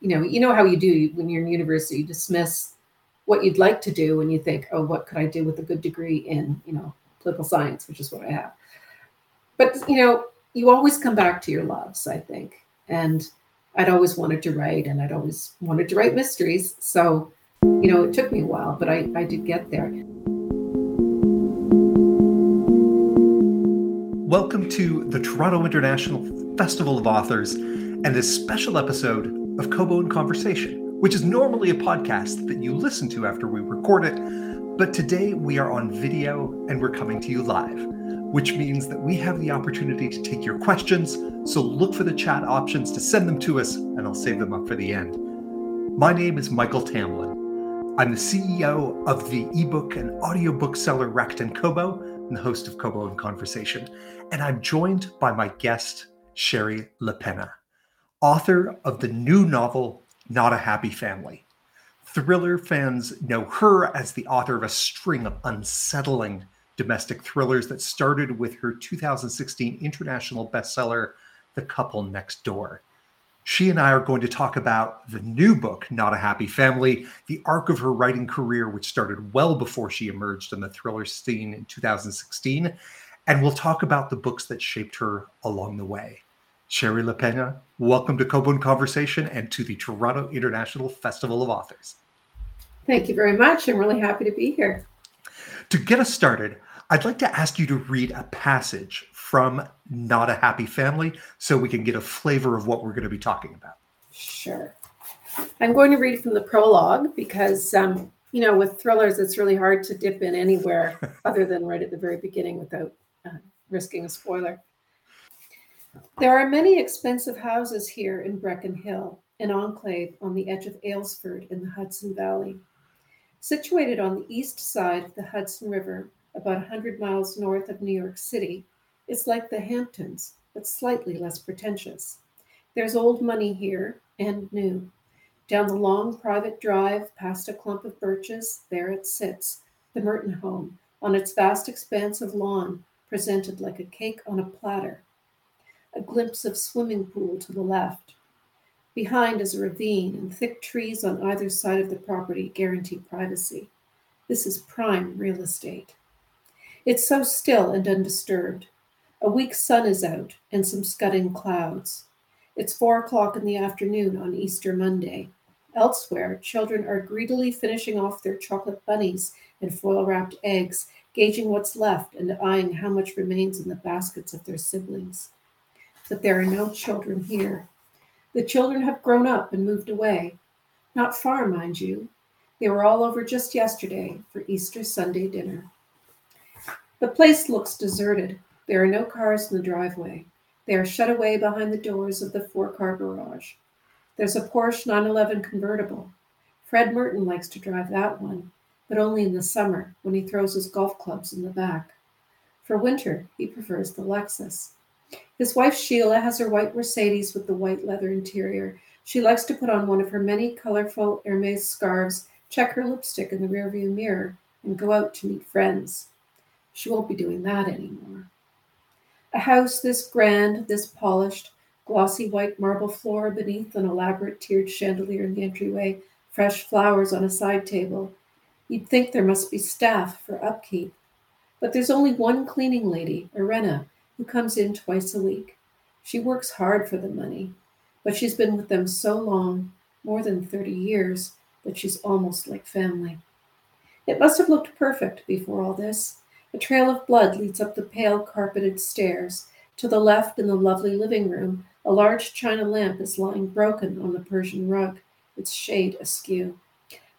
you know, you know how you do when you're in university, you dismiss what you'd like to do and you think, oh, what could I do with a good degree in, you know, political science, which is what I have. But you know, you always come back to your loves, I think. And I'd always wanted to write and I'd always wanted to write mysteries. So, you know, it took me a while, but I, I did get there. Welcome to the Toronto International Festival of Authors and this special episode of Kobo in Conversation, which is normally a podcast that you listen to after we record it. But today we are on video and we're coming to you live, which means that we have the opportunity to take your questions. So look for the chat options to send them to us, and I'll save them up for the end. My name is Michael Tamblyn. I'm the CEO of the ebook and audiobook seller Rakuten Kobo and the host of Kobo in Conversation. And I'm joined by my guest, Shari Lapena, author of the new novel, Not a Happy Family. Thriller fans know her as the author of a string of unsettling domestic thrillers that started with her 2016 international bestseller, The Couple Next Door. She and I are going to talk about the new book, Not a Happy Family, the arc of her writing career, which started well before she emerged on the thriller scene in 2016. And we'll talk about the books that shaped her along the way. Shari Lapena, welcome to Kobo in Conversation and to the Toronto International Festival of Authors. Thank you very much. I'm really happy to be here. To get us started, I'd like to ask you to read a passage from Not a Happy Family so we can get a flavor of what we're going to be talking about. Sure. I'm going to read from the prologue because, um, you know, with thrillers, it's really hard to dip in anywhere other than right at the very beginning without uh, risking a spoiler. There are many expensive houses here in Brecken Hill, an enclave on the edge of Aylesford in the Hudson Valley. Situated on the east side of the Hudson River, about 100 miles north of New York City, it's like the Hamptons, but slightly less pretentious. There's old money here and new. Down the long private drive, past a clump of birches, there it sits, the Merton home, on its vast expanse of lawn, presented like a cake on a platter. A glimpse of swimming pool to the left, Behind is a ravine, and thick trees on either side of the property guarantee privacy. This is prime real estate. It's so still and undisturbed. A weak sun is out, and some scudding clouds. It's four o'clock in the afternoon on Easter Monday. Elsewhere, children are greedily finishing off their chocolate bunnies and foil wrapped eggs, gauging what's left and eyeing how much remains in the baskets of their siblings. But there are no children here. The children have grown up and moved away. Not far, mind you. They were all over just yesterday for Easter Sunday dinner. The place looks deserted. There are no cars in the driveway. They are shut away behind the doors of the four car garage. There's a Porsche 911 convertible. Fred Merton likes to drive that one, but only in the summer when he throws his golf clubs in the back. For winter, he prefers the Lexus. His wife Sheila has her white Mercedes with the white leather interior. She likes to put on one of her many colorful Hermes scarves, check her lipstick in the rearview mirror, and go out to meet friends. She won't be doing that anymore. A house this grand, this polished, glossy white marble floor beneath an elaborate tiered chandelier in the entryway, fresh flowers on a side table. You'd think there must be staff for upkeep. But there's only one cleaning lady, Irena, who comes in twice a week. She works hard for the money, but she's been with them so long, more than 30 years, that she's almost like family. It must have looked perfect before all this. A trail of blood leads up the pale carpeted stairs. To the left, in the lovely living room, a large china lamp is lying broken on the Persian rug, its shade askew.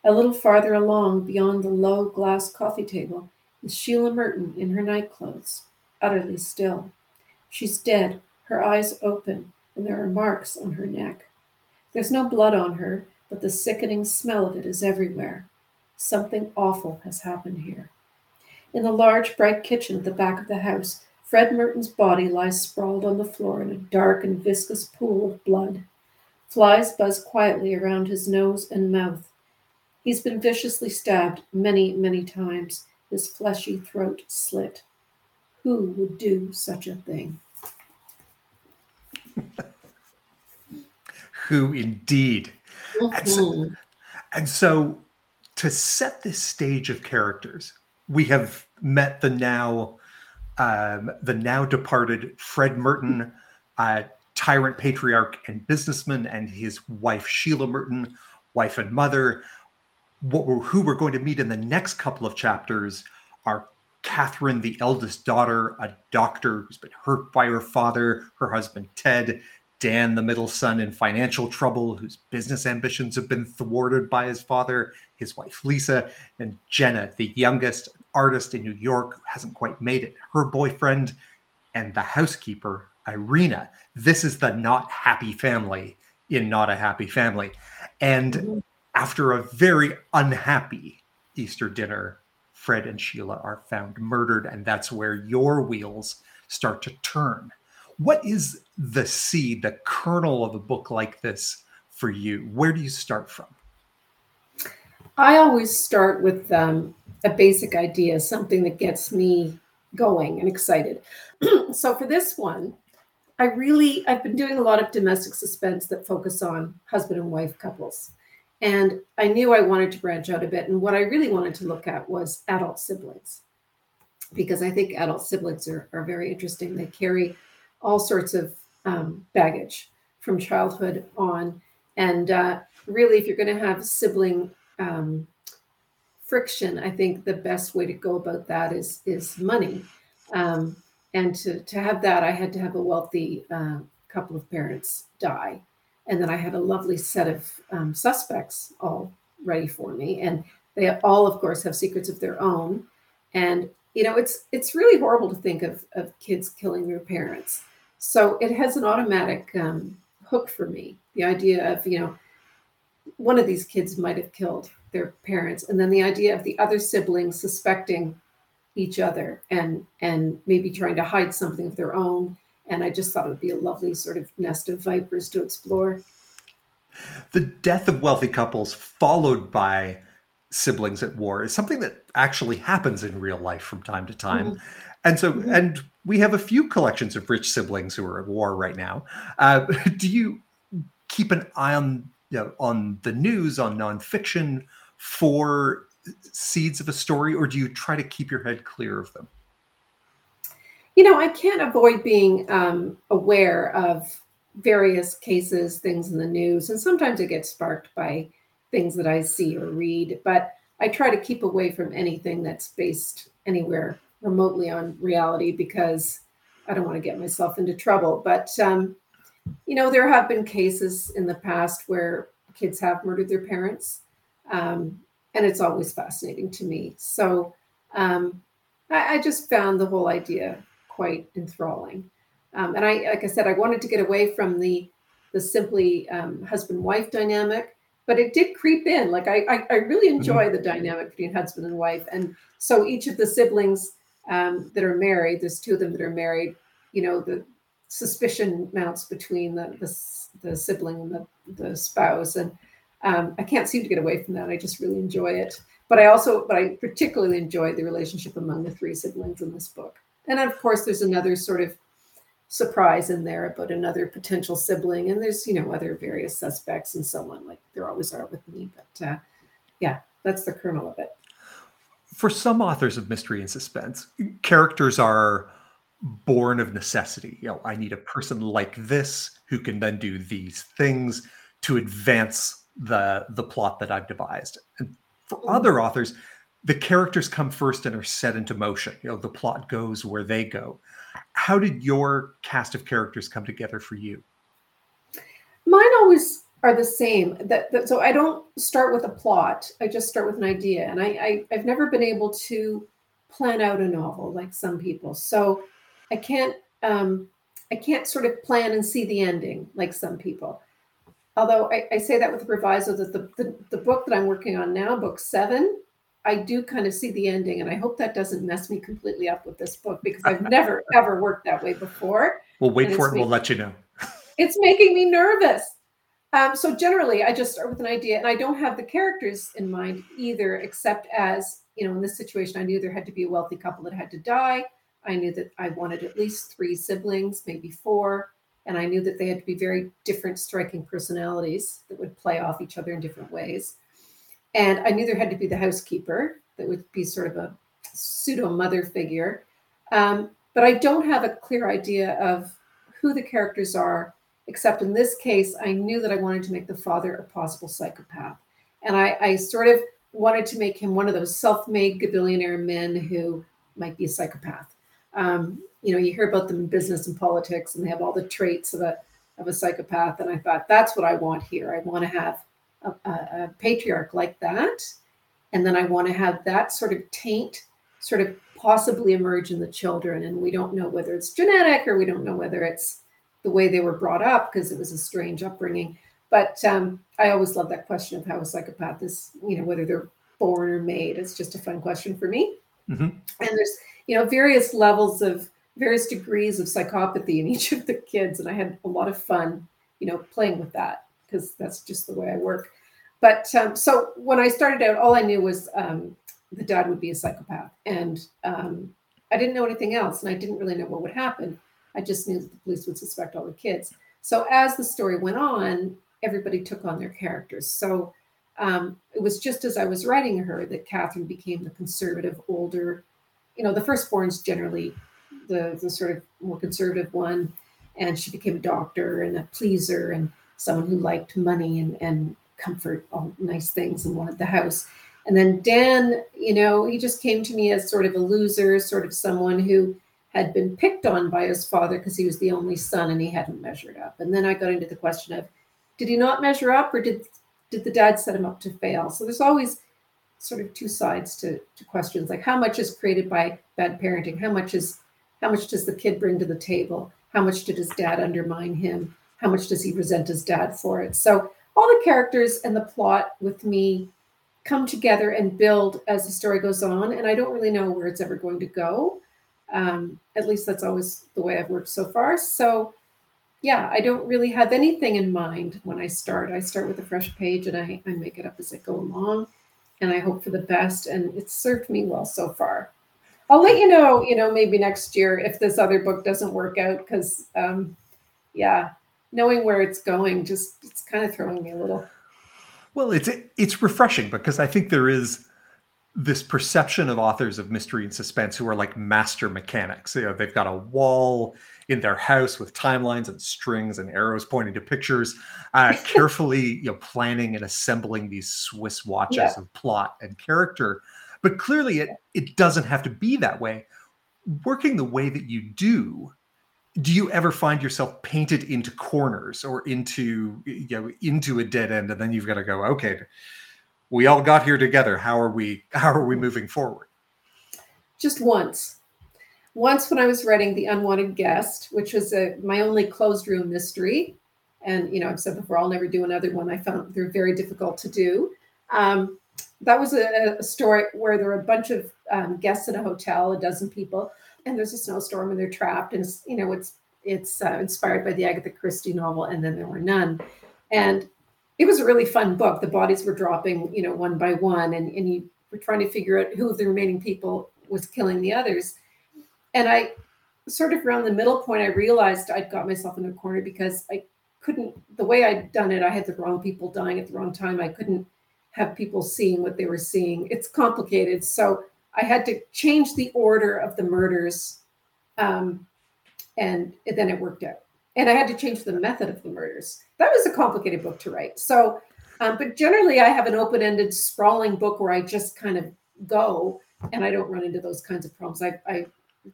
A little farther along, beyond the low glass coffee table, is Sheila Merton in her nightclothes utterly still. She's dead, her eyes open, and there are marks on her neck. There's no blood on her, but the sickening smell of it is everywhere. Something awful has happened here. In the large, bright kitchen at the back of the house, Fred Merton's body lies sprawled on the floor in a dark and viscous pool of blood. Flies buzz quietly around his nose and mouth. He's been viciously stabbed many, many times, his fleshy throat slit. Who would do such a thing? Who indeed? And so, and so, to set this stage of characters, we have met the now um, the now departed Fred Merton, uh, tyrant patriarch and businessman, and his wife Sheila Merton, wife and mother. What we're, who we're going to meet in the next couple of chapters are Catherine, the eldest daughter, a doctor who's been hurt by her father, her husband Ted, Dan, the middle son, in financial trouble, whose business ambitions have been thwarted by his father, his wife Lisa, and Jenna, the youngest artist in New York who hasn't quite made it, her boyfriend, and the housekeeper, Irena. This is the not happy family in Not a Happy Family. And mm-hmm. after a very unhappy Easter dinner, Fred and Sheila are found murdered, and that's where your wheels start to turn. What is the seed, the kernel of a book like this for you? Where do you start from? I always start with um, a basic idea, something that gets me going and excited. so for this one, I really I've been doing a lot of domestic suspense that focus on husband and wife couples. And I knew I wanted to branch out a bit. And what I really wanted to look at was adult siblings, because I think adult siblings are, are very interesting. They carry all sorts of um, baggage from childhood on. And uh, really, if you're going to have sibling um, friction, I think the best way to go about that is is money. Um, and to, to have that, I had to have a wealthy uh, couple of parents die and then I had a lovely set of um, suspects all ready for me, and they all, of course, have secrets of their own. And you know, it's it's really horrible to think of of kids killing their parents. So it has an automatic um, hook for me. The idea of you know, one of these kids might have killed their parents, and then the idea of the other siblings suspecting each other and and maybe trying to hide something of their own and I just thought it would be a lovely sort of nest of vipers to explore. The death of wealthy couples followed by siblings at war is something that actually happens in real life from time to time. Mm-hmm. And so, mm-hmm. and we have a few collections of rich siblings who are at war right now. Uh, do you keep an eye on you know, on the news, on nonfiction for seeds of a story, or do you try to keep your head clear of them? You know, I can't avoid being um, aware of various cases, things in the news, and sometimes it gets sparked by things that I see or read. But I try to keep away from anything that's based anywhere remotely on reality because I don't want to get myself into trouble. But um, you know, there have been cases in the past where kids have murdered their parents, um, and it's always fascinating to me. So um, I, I just found the whole idea quite enthralling. Um, and I, like I said, I wanted to get away from the the simply um, husband wife dynamic, but it did creep in. Like I, I, I really mm-hmm. enjoy mm-hmm. the dynamic between husband and wife, and so each of the siblings um, that are married, there's two of them that are married. You know, the suspicion mounts between the the, the sibling and the the spouse, and um, I can't seem to get away from that. I just really enjoy it. But I also, but I particularly enjoyed the relationship among the three siblings in this book. And of course, there's another sort of surprise in there about another potential sibling. And there's, you know, other various suspects and so on, like there always are with me. But uh, yeah, that's the kernel of it. For some authors of mystery and suspense, characters are born of necessity. You know, I need a person like this who can then do these things to advance the the plot that I've devised. And for mm-hmm. other authors, the characters come first and are set into motion. You know, the plot goes where they go. How did your cast of characters come together for you? Mine always are the same. That, that so I don't start with a plot. I just start with an idea, and I, I I've never been able to plan out a novel like some people. So I can't um, I can't sort of plan and see the ending like some people. Although I, I say that with the proviso that the, the, the book that I'm working on now, book seven, I do kind of see the ending, and I hope that doesn't mess me completely up with this book because I've never ever worked that way before. We'll wait for it. Making, we'll let you know. it's making me nervous. Um, so generally, I just start with an idea, and I don't have the characters in mind either, except as you know, in this situation, I knew there had to be a wealthy couple that had to die. I knew that I wanted at least three siblings, maybe four, and I knew that they had to be very different, striking personalities that would play off each other in different ways. And I knew there had to be the housekeeper that would be sort of a pseudo mother figure. Um, but I don't have a clear idea of who the characters are, except in this case, I knew that I wanted to make the father a possible psychopath. And I, I sort of wanted to make him one of those self made billionaire men who might be a psychopath. Um, you know, you hear about them in business and politics, and they have all the traits of a of a psychopath. And I thought that's what I want here. I want to have a, a, patriarch like that, and then I want to have that sort of taint, sort of possibly emerge in the children. And we don't know whether it's genetic or we don't know whether it's the way they were brought up because it was a strange upbringing. But um, I always love that question of how a psychopath is, you know, whether they're born or made. It's just a fun question for me. Mm-hmm. And there's, you know, various levels of various degrees of psychopathy in each of the kids. And I had a lot of fun, you know, playing with that because that's just the way I work. But um, so when I started out, all I knew was um, the dad would be a psychopath. And um, I didn't know anything else. And I didn't really know what would happen. I just knew that the police would suspect all the kids. So as the story went on, everybody took on their characters. So um, it was just as I was writing her that Catherine became the conservative, older, you know, the firstborn's generally the, the sort of more conservative one. And she became a doctor and a pleaser and someone who liked money and, and comfort, all nice things and wanted the house. And then Dan, you know, he just came to me as sort of a loser, sort of someone who had been picked on by his father because he was the only son and he hadn't measured up. And then I got into the question of did he not measure up or did did the dad set him up to fail? So there's always sort of two sides to, to questions like how much is created by bad parenting? How much is how much does the kid bring to the table? How much did his dad undermine him? How much does he resent his dad for it? So all the characters and the plot with me come together and build as the story goes on. And I don't really know where it's ever going to go. Um, at least that's always the way I've worked so far. So, yeah, I don't really have anything in mind when I start. I start with a fresh page and I, I make it up as I go along and I hope for the best. And it's served me well so far. I'll let you know, you know, maybe next year if this other book doesn't work out because, um, yeah, knowing where it's going just it's kind of throwing me a little well, it's it's refreshing because I think there is this perception of authors of mystery and suspense who are like master mechanics. You know, they've got a wall in their house with timelines and strings and arrows pointing to pictures, uh, carefully you know planning and assembling these Swiss watches yeah. of plot and character. But clearly, it it doesn't have to be that way. Working the way that you do do you ever find yourself painted into corners or into you know into a dead end and then you've got to go okay we all got here together. How are we how are we moving forward? Just once. Once when i was writing the unwanted guest which was a, my only closed room mystery. And you know i've said before i'll never do another one. I found they're very difficult to do. Um, that was a, a, story where there were a bunch of um, guests at a hotel a dozen people and there's a snowstorm and they're trapped and you know it's it's uh, inspired by the agatha christie novel and then there were none. And it was a really fun book. The bodies were dropping you know one by one and, and you were trying to figure out who of the remaining people was killing the others. And i sort of around the middle point i realized i'd got myself in a corner because i couldn't the way i'd done it i had the wrong people dying at the wrong time. I couldn't have people seeing what they were seeing. It's complicated. So I had to change the order of the murders, um, and then it worked out. And I had to change the method of the murders. That was a complicated book to write. So, um, but generally, I have an open-ended, sprawling book where I just kind of go, and I don't run into those kinds of problems. I, I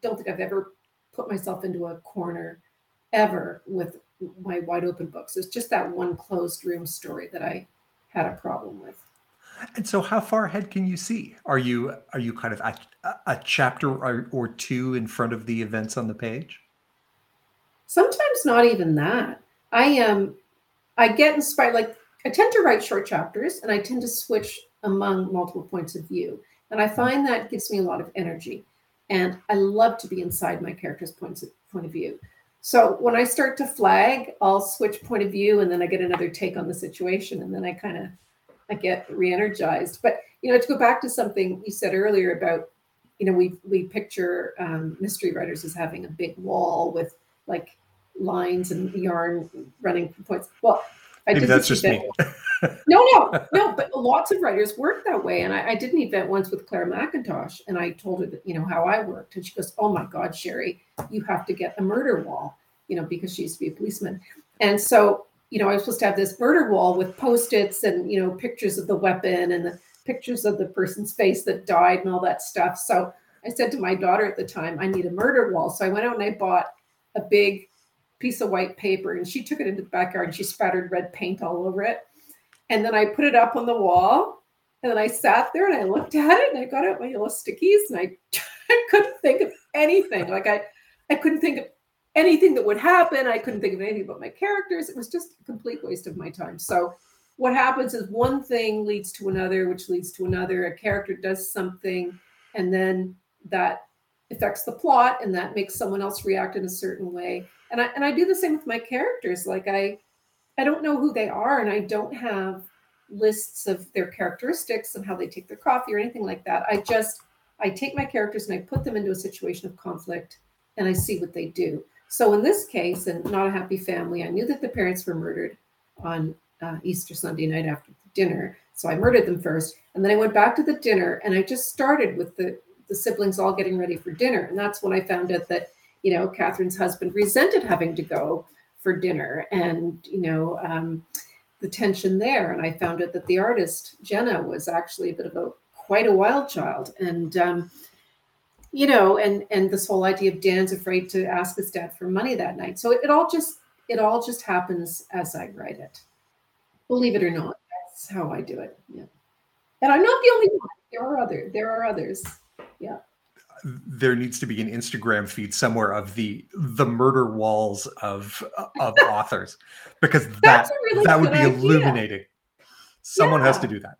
don't think I've ever put myself into a corner ever with my wide open books. It's just that one closed room story that I had a problem with. And so, how far ahead can you see? Are you are you kind of a, a chapter or, or two in front of the events on the page? Sometimes not even that. I am. Um, I get inspired. Like I tend to write short chapters, and I tend to switch among multiple points of view, and I mm-hmm. find that gives me a lot of energy. And I love to be inside my character's points of, point of view. So when I start to flag, I'll switch point of view, and then I get another take on the situation, and then I kind of I get re-energized. But you know, to go back to something you said earlier about, you know, we we picture um, mystery writers as having a big wall with like lines and yarn running points. Well, I Maybe that's just me. no, no, no. But lots of writers work that way. And I, I, did an event once with Clare Mackintosh, and I told her that you know how I worked, and she goes, "Oh my God, Shari, you have to get a murder wall," you know, because she used to be a policeman. And so, you know, I was supposed to have this murder wall with post-its and you know pictures of the weapon and the pictures of the person's face that died and all that stuff. So I said to my daughter at the time, I need a murder wall. So I went out and I bought a big piece of white paper and she took it into the backyard and she spattered red paint all over it. And then I put it up on the wall. And then I sat there and I looked at it and I got out my yellow stickies and I, I couldn't think of anything. Like I, I couldn't think of anything that would happen. I couldn't think of anything about my characters. It was just a complete waste of my time. So what happens is one thing leads to another, which leads to another. A character does something, and then that affects the plot, and that makes someone else react in a certain way. And I and I do the same with my characters. Like I, I don't know who they are, and I don't have lists of their characteristics and how they take their coffee or anything like that. I just I take my characters and I put them into a situation of conflict, and I see what they do. So in this case, and not a happy family, I knew that the parents were murdered on uh, Easter Sunday night after dinner. So I murdered them first, and then I went back to the dinner, and I just started with the the siblings all getting ready for dinner, and that's when I found out that you know Catherine's husband resented having to go for dinner, and you know um, the tension there. And I found out that the artist Jenna was actually a bit of a quite a wild child, and um, you know, and and this whole idea of Dan's afraid to ask his dad for money that night. So it, it all just it all just happens as I write it. Believe it or not, that's how I do it. Yeah. And I'm not the only one. There are other. There are others. Yeah. There needs to be an Instagram feed somewhere of the the murder walls of of authors because that really that would be idea. illuminating. Someone yeah. has to do that.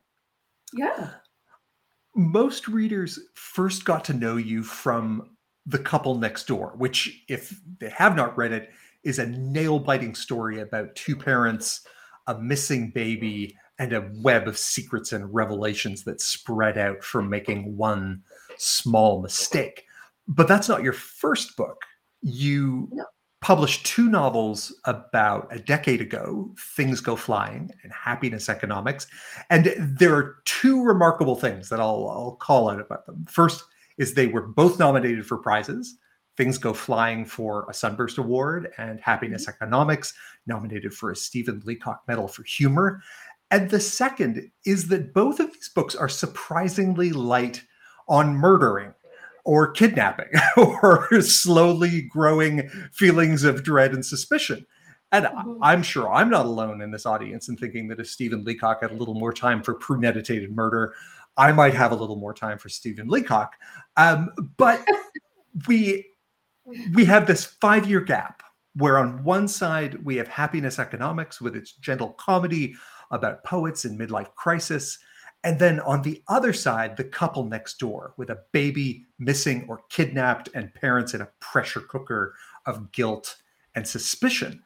Yeah. Most readers first got to know you from The Couple Next Door, which, if they have not read it, is a nail biting story about two parents a missing baby, and a web of secrets and revelations that spread out from making one small mistake. But that's not your first book. You no. Published two novels about a decade ago Things Go Flying and Happiness Economics. And there are two remarkable things that I'll, I'll call out about them. First is they were both nominated for prizes. Things Go Flying for a Sunburst Award and Happiness mm-hmm. Economics, nominated for a Stephen Leacock Medal for Humor. And the second is that both of these books are surprisingly light on murdering or kidnapping or slowly growing feelings of dread and suspicion. And mm-hmm. I'm sure I'm not alone in this audience in thinking that if Stephen Leacock had a little more time for premeditated murder, I might have a little more time for Stephen Leacock. Um, but we we have this five year gap where on one side we have happiness economics with its gentle comedy about poets in midlife crisis and then on the other side the couple next door with a baby missing or kidnapped and parents in a pressure cooker of guilt and suspicion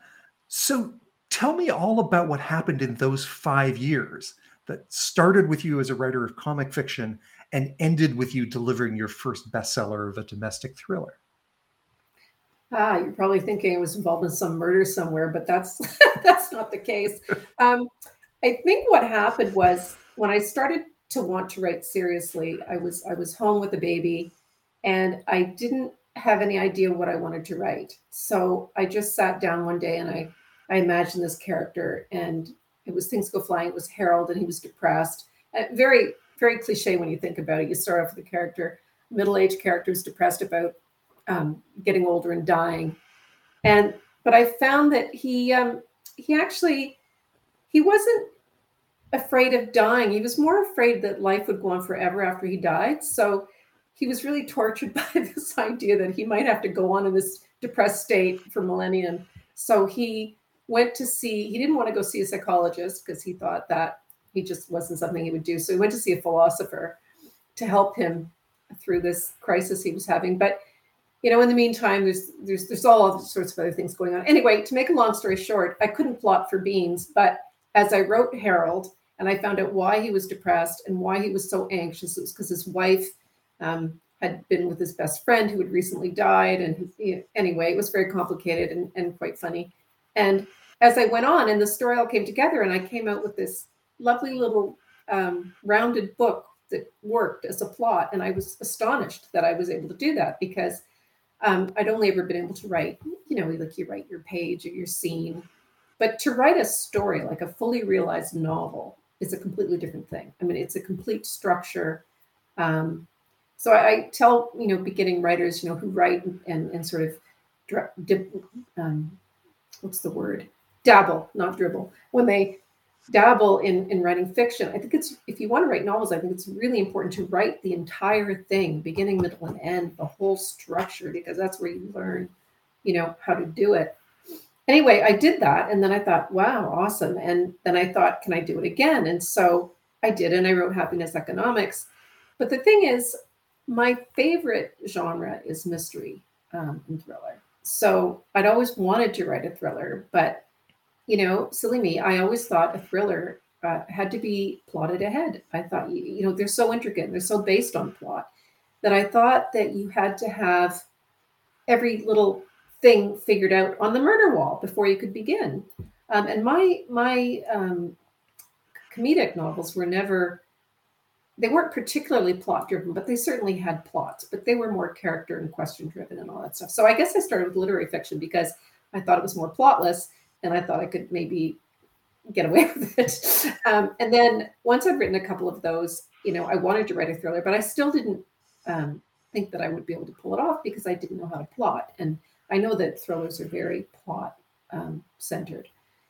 so tell me all about what happened in those five years that started with you as a writer of comic fiction and ended with you delivering your first bestseller of a domestic thriller Ah, you're probably thinking I was involved in some murder somewhere, but that's that's not the case. Um, I think what happened was when I started to want to write seriously, I was I was home with a baby, and I didn't have any idea what I wanted to write. So I just sat down one day and I I imagined this character, and it was things go flying. It was Harold, and he was depressed. Uh, very very cliche when you think about it. You start off with a character, middle aged character, who's depressed about um, getting older and dying. And but I found that he um, he actually he wasn't afraid of dying. He was more afraid that life would go on forever after he died. So he was really tortured by this idea that he might have to go on in this depressed state for millennium. So he went to see, he didn't want to go see a psychologist because he thought that he just wasn't something he would do. So he went to see a philosopher to help him through this crisis he was having. But you know, in the meantime, there's there's there's all sorts of other things going on. Anyway, to make a long story short, I couldn't plot for beans, but as I wrote Harold and I found out why he was depressed and why he was so anxious, it was because his wife um, had been with his best friend who had recently died. And he, anyway, it was very complicated and, and quite funny. And as I went on, and the story all came together, and I came out with this lovely little um, rounded book that worked as a plot. And I was astonished that I was able to do that because um, I'd only ever been able to write, you know, like you write your page or your scene. But to write a story, like a fully realized novel, is a completely different thing. I mean, it's a complete structure. Um, so I, I, tell, you know, beginning writers, you know, who write and, and sort of, dip, um, what's the word? Dabble, not dribble. When they dabble in in writing fiction i think it's if you want to write novels i think it's really important to write the entire thing beginning middle and end the whole structure because that's where you learn you know how to do it anyway i did that and then i thought wow awesome. And then i thought can i do it again? And so i did and i wrote happiness economics. But the thing is my favorite genre is mystery um, and thriller. So i'd always wanted to write a thriller but you know, silly me, I always thought a thriller uh, had to be plotted ahead. I thought, you, you know, they're so intricate, they're so based on plot that I thought that you had to have every little thing figured out on the murder wall before you could begin. Um, and my my um, comedic novels were never they weren't particularly plot driven, but they certainly had plots, but they were more character and question driven and all that stuff. So I guess I started with literary fiction because I thought it was more plotless and I thought I could maybe get away with it. Um, and then once I'd written a couple of those, you know, I wanted to write a thriller, but I still didn't um, think that I would be able to pull it off because I didn't know how to plot. And I know that thrillers are very plot um, centered.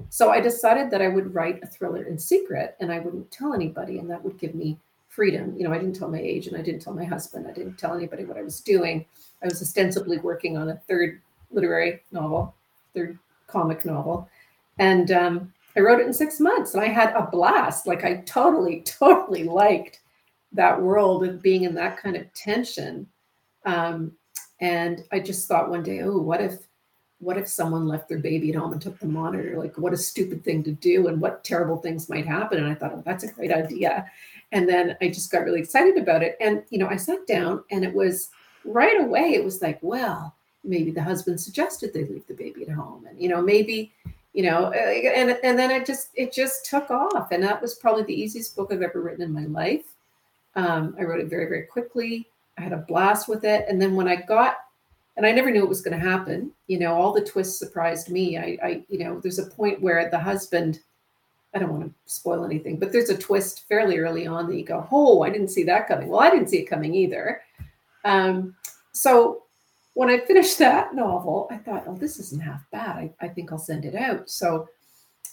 So I decided that I would write a thriller in secret and I wouldn't tell anybody, and that would give me freedom. You know, I didn't tell my age and I didn't tell my husband. I didn't tell anybody what I was doing. I was ostensibly working on a third literary novel, third comic novel. And um, I wrote it in six months and I had a blast. Like I totally, totally liked that world of being in that kind of tension. Um, and I just thought one day, oh, what if, what if someone left their baby at home and took the monitor? Like, what a stupid thing to do, and what terrible things might happen. And I thought, oh, that's a great idea. And then I just got really excited about it. And you know, I sat down, and it was right away. It was like, well, maybe the husband suggested they leave the baby at home, and you know, maybe you know uh, and and then it just it just took off and that was probably the easiest book i've ever written in my life um, i wrote it very very quickly i had a blast with it and then when i got and i never knew it was going to happen you know all the twists surprised me I, I you know there's a point where the husband i don't want to spoil anything but there's a twist fairly early on that you go oh i didn't see that coming well i didn't see it coming either um, so when I finished that novel, I thought, oh, this isn't half bad. I, I think I'll send it out. So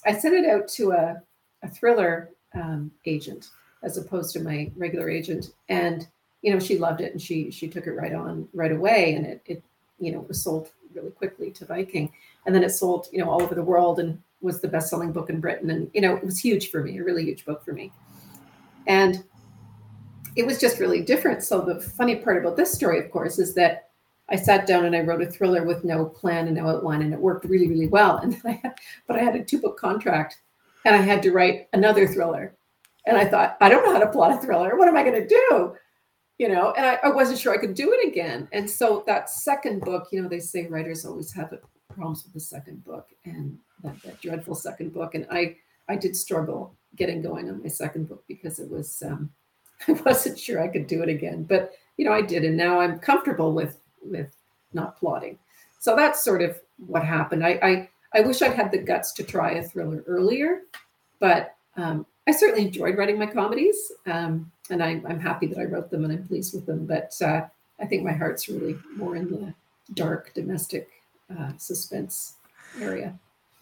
I sent it out to a, a thriller um, agent as opposed to my regular agent. And, you know, she loved it and she she took it right on right away. And it, it you know, was sold really quickly to Viking. And then it sold, you know, all over the world and was the best-selling book in Britain. And, you know, it was huge for me, a really huge book for me. And it was just really different. So the funny part about this story, of course, is that I sat down and I wrote a thriller with no plan and no outline, and it worked really, really well. And I had, but I had a two book contract, and I had to write another thriller. And I thought, I don't know how to plot a thriller. What am I going to do? You know, and I, I, wasn't sure I could do it again. And so that second book, you know, they say writers always have problems with the second book and that, that dreadful second book. And I, I did struggle getting going on my second book because it was, um, I wasn't sure I could do it again. But you know, I did, and now I'm comfortable with with not plotting. So that's sort of what happened. I I, I wish I'd had the guts to try a thriller earlier, but um, I certainly enjoyed writing my comedies, um, and I, am happy that I wrote them and I'm pleased with them. But uh, I think my heart's really more in the dark domestic uh, suspense area.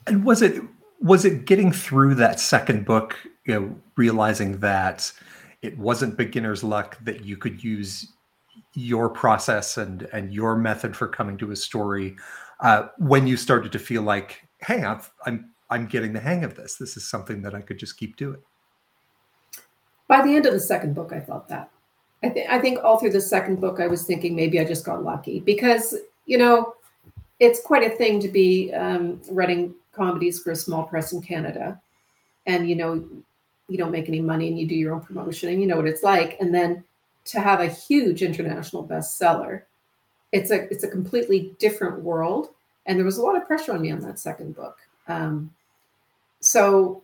And was it was it getting through that second book, you know, realizing that it wasn't beginner's luck that you could use your process and and your method for coming to a story uh, when you started to feel like, hey, I've, I'm I'm getting the hang of this. This is something that I could just keep doing. By the end of the second book, I thought that. I think I think all through the second book, I was thinking maybe I just got lucky because you know it's quite a thing to be um, writing comedies for a small press in Canada, and you know you don't make any money and you do your own promotion and you know what it's like, and then to have a huge international bestseller. It's a it's a completely different world, and there was a lot of pressure on me on that second book. Um, so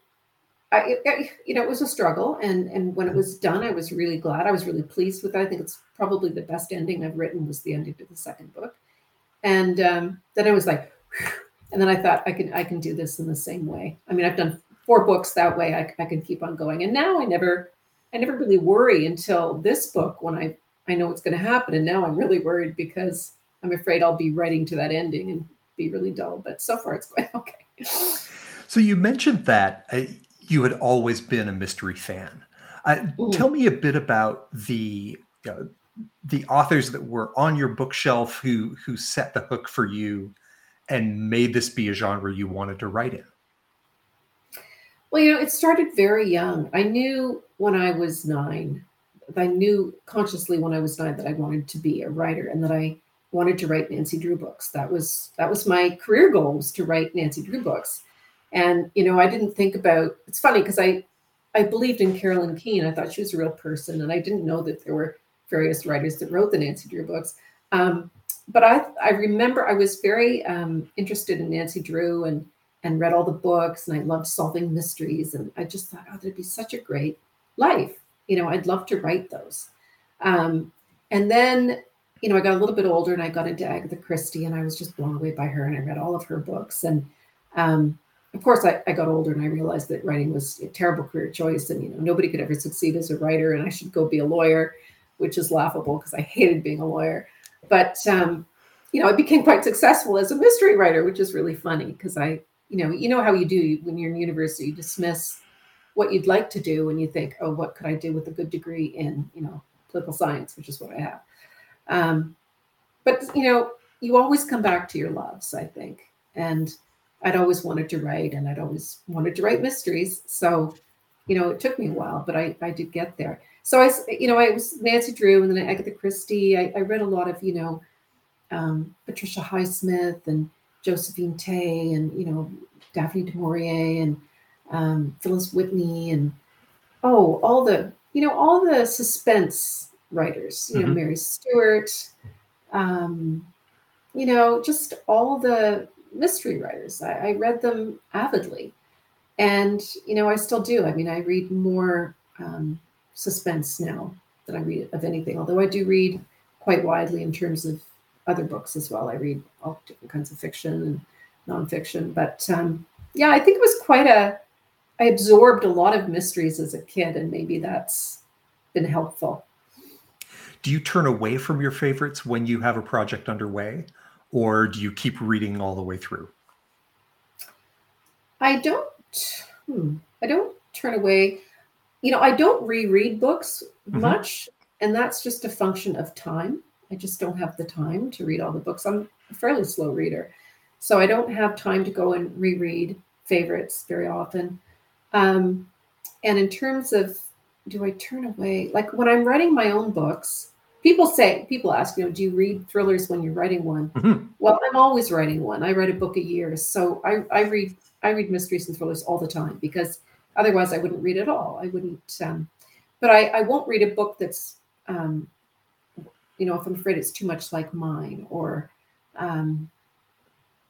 I, you know, it was a struggle, and and when it was done, I was really glad. I was really pleased with it. I think it's probably the best ending I've written was the ending to the second book, and um, then I was like, Whew. and then I thought I can I can do this in the same way. I mean, I've done four books that way. I, I can keep on going, and now I never I never really worry until this book when I I know what's going to happen, and now I'm really worried because I'm afraid I'll be writing to that ending and be really dull. But so far, it's going okay. So you mentioned that uh, you had always been a mystery fan. Uh, tell me a bit about the you know, the authors that were on your bookshelf who who set the hook for you and made this be a genre you wanted to write in. Well, you know, it started very young. I knew when I was nine, I knew consciously when I was nine that I wanted to be a writer and that I wanted to write Nancy Drew books. That was that was my career goal was to write Nancy Drew books. And you know, I didn't think about. It's funny because I I believed in Carolyn Keene. I thought she was a real person, and I didn't know that there were various writers that wrote the Nancy Drew books. Um, but I I remember I was very um, interested in Nancy Drew and and read all the books and I loved solving mysteries. And I just thought, oh, that'd be such a great life. You know, I'd love to write those. Um, and then, you know, I got a little bit older and I got into Agatha Christie and I was just blown away by her and I read all of her books. And um, of course, I, I got older and I realized that writing was a terrible career choice and, you know, nobody could ever succeed as a writer and I should go be a lawyer, which is laughable because I hated being a lawyer. But, um, you know, I became quite successful as a mystery writer, which is really funny because I you know, you know how you do when you're in university, you dismiss what you'd like to do and you think, oh, what could I do with a good degree in, you know, political science, which is what I have. Um, but you know, you always come back to your loves, I think. And I'd always wanted to write and I'd always wanted to write mysteries. So, you know, it took me a while, but I, I did get there. So I, you know, I was Nancy Drew and then Agatha Christie. I, I read a lot of, you know, um, Patricia Highsmith and Josephine Tey and you know Daphne du Maurier and um, Phyllis Whitney and oh all the you know all the suspense writers you mm-hmm. know Mary Stewart um, you know just all the mystery writers I, I, read them avidly and you know I still do I mean I read more um, suspense now than I read of anything although I do read quite widely in terms of other books as well. I read all different kinds of fiction and nonfiction. But um, yeah, I think it was quite a, I absorbed a lot of mysteries as a kid, and maybe that's been helpful. Do you turn away from your favorites when you have a project underway, or do you keep reading all the way through? I don't. Hmm, I don't turn away. You know, I don't reread books mm-hmm. much, and that's just a function of time. I just don't have the time to read all the books. I'm a fairly slow reader. So I don't have time to go and reread favorites very often. Um, and in terms of do I turn away? Like when I'm writing my own books, people say, people ask, you know, do you read thrillers when you're writing one? Mm-hmm. Well, I'm always writing one. I write a book a year. So I, I read I read mysteries and thrillers all the time because otherwise I wouldn't read at all. I wouldn't um, but I, I won't read a book that's um, you know, if I'm afraid it's too much like mine or, um,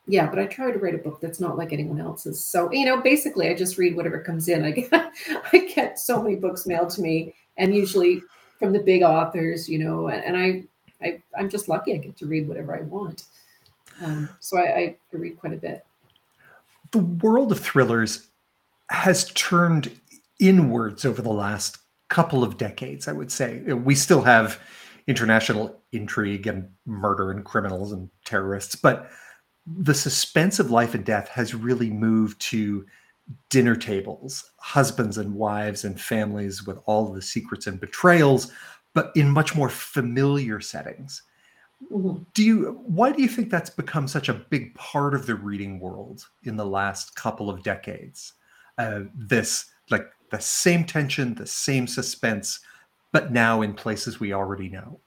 yeah, but I try to write a book that's not like anyone else's. So, you know, basically I just read whatever comes in. I get, I get so many books mailed to me and usually from the big authors, you know, and, and I, I, I'm just lucky I get to read whatever I want. Um, so I, I read quite a bit. The world of thrillers has turned inwards over the last couple of decades, I would say. We still have international intrigue and murder and criminals and terrorists. But the suspense of life and death has really moved to dinner tables, husbands and wives and families with all the secrets and betrayals, but in much more familiar settings. Mm-hmm. Do you why do you think that's become such a big part of the reading world in the last couple of decades? Uh, this like the same tension, the same suspense, but now in places we already know?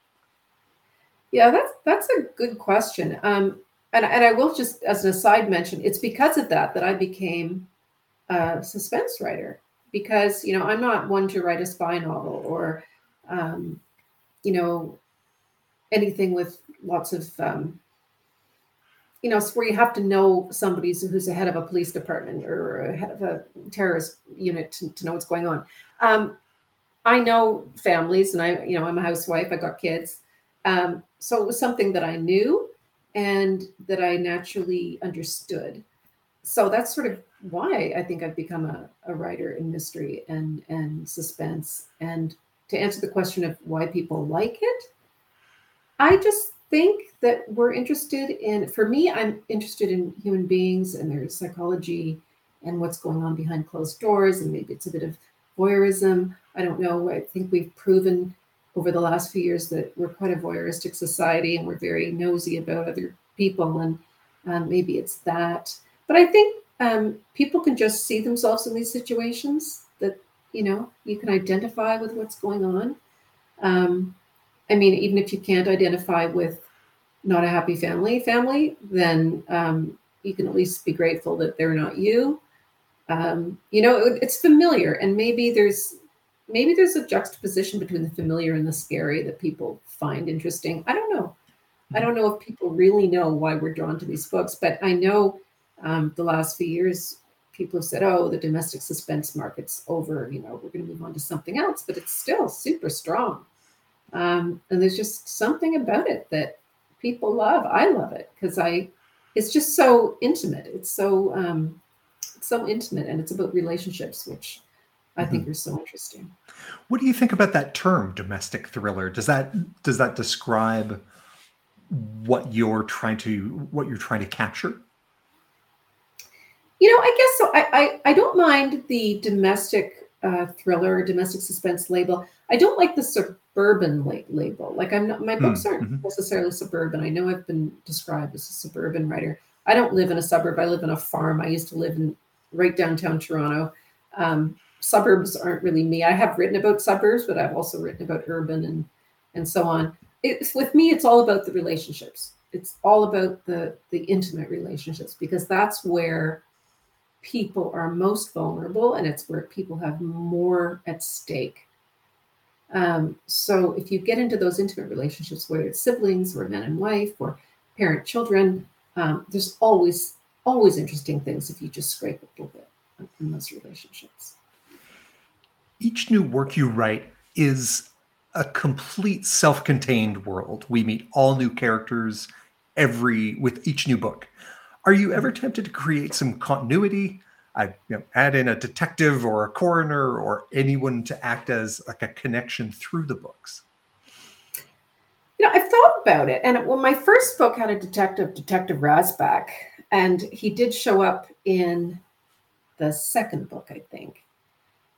Yeah, that's that's a good question. Um, and and I will just as an aside mention, it's because of that that I became a suspense writer because you know I'm not one to write a spy novel or um, you know anything with lots of um, you know, where you have to know somebody who's a head of a police department or head of a terrorist unit to, to know what's going on. Um, I know families, and I, you know, I'm a housewife. I got kids, um, so it was something that I knew and that I naturally understood. So that's sort of why I think I've become a, a writer in mystery and and suspense. And to answer the question of why people like it, I just think that we're interested in. For me, I'm interested in human beings and their psychology and what's going on behind closed doors, and maybe it's a bit of voyeurism. I don't know. I think we've proven over the last few years that we're quite a voyeuristic society and we're very nosy about other people. And um, maybe it's that. But I think um, people can just see themselves in these situations that, you know, you can identify with what's going on. Um, I mean, even if you can't identify with not a happy family family, then um, you can at least be grateful that they're not you. Um, you know, it, it's familiar, and maybe there's maybe there's a juxtaposition between the familiar and the scary that people find interesting. I don't know. I don't know if people really know why we're drawn to these books, but I know um, the last few years people have said, "Oh, the domestic suspense market's over. You know, we're going to move on to something else," but it's still super strong. Um, and there's just something about it that people love. I love it because I, it's just so intimate. It's so um, so intimate, and it's about relationships, which I think mm-hmm. are so interesting. What do you think about that term, domestic thriller? Does that does that describe what you're trying to what you're trying to capture? You know, I guess so. I I, I don't mind the domestic uh, thriller, domestic suspense label. I don't like the suburban la- label. Like I'm not, my hmm, books aren't mm-hmm. necessarily suburban. I know I've been described as a suburban writer. I don't live in a suburb. I live in a farm. I used to live in right downtown Toronto. Um, suburbs aren't really me. I have written about suburbs, but I've also written about urban and and so on. It's with me. It's all about the relationships. It's all about the the intimate relationships because that's where people are most vulnerable and it's where people have more at stake. Um, so if you get into those intimate relationships, whether it's siblings or man and wife or parent children, um, there's always always interesting things if you just scrape a little bit in those relationships each new work you write is a complete self-contained world. We meet all new characters every with each new book. Are you ever tempted to create some continuity? I you know, add in a detective or a coroner or anyone to act as like a connection through the books. You know, I've thought about it, and when my first book had a detective, Detective Rasbach, and he did show up in the second book, I think.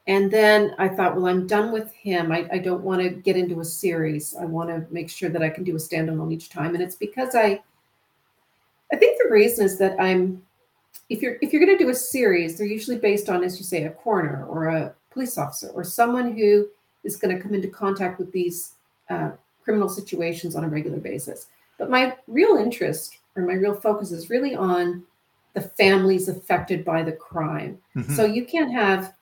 And then I thought, well, I'm done with him. I, I don't want to get into a series. I want to make sure that I can do a standalone each time. And it's because I I think the reason is that I'm if you're if you're going to do a series, they're usually based on, as you say, a coroner or a police officer or someone who is going to come into contact with these uh, criminal situations on a regular basis. But my real interest or my real focus is really on the families affected by the crime. Mm-hmm. So you can't have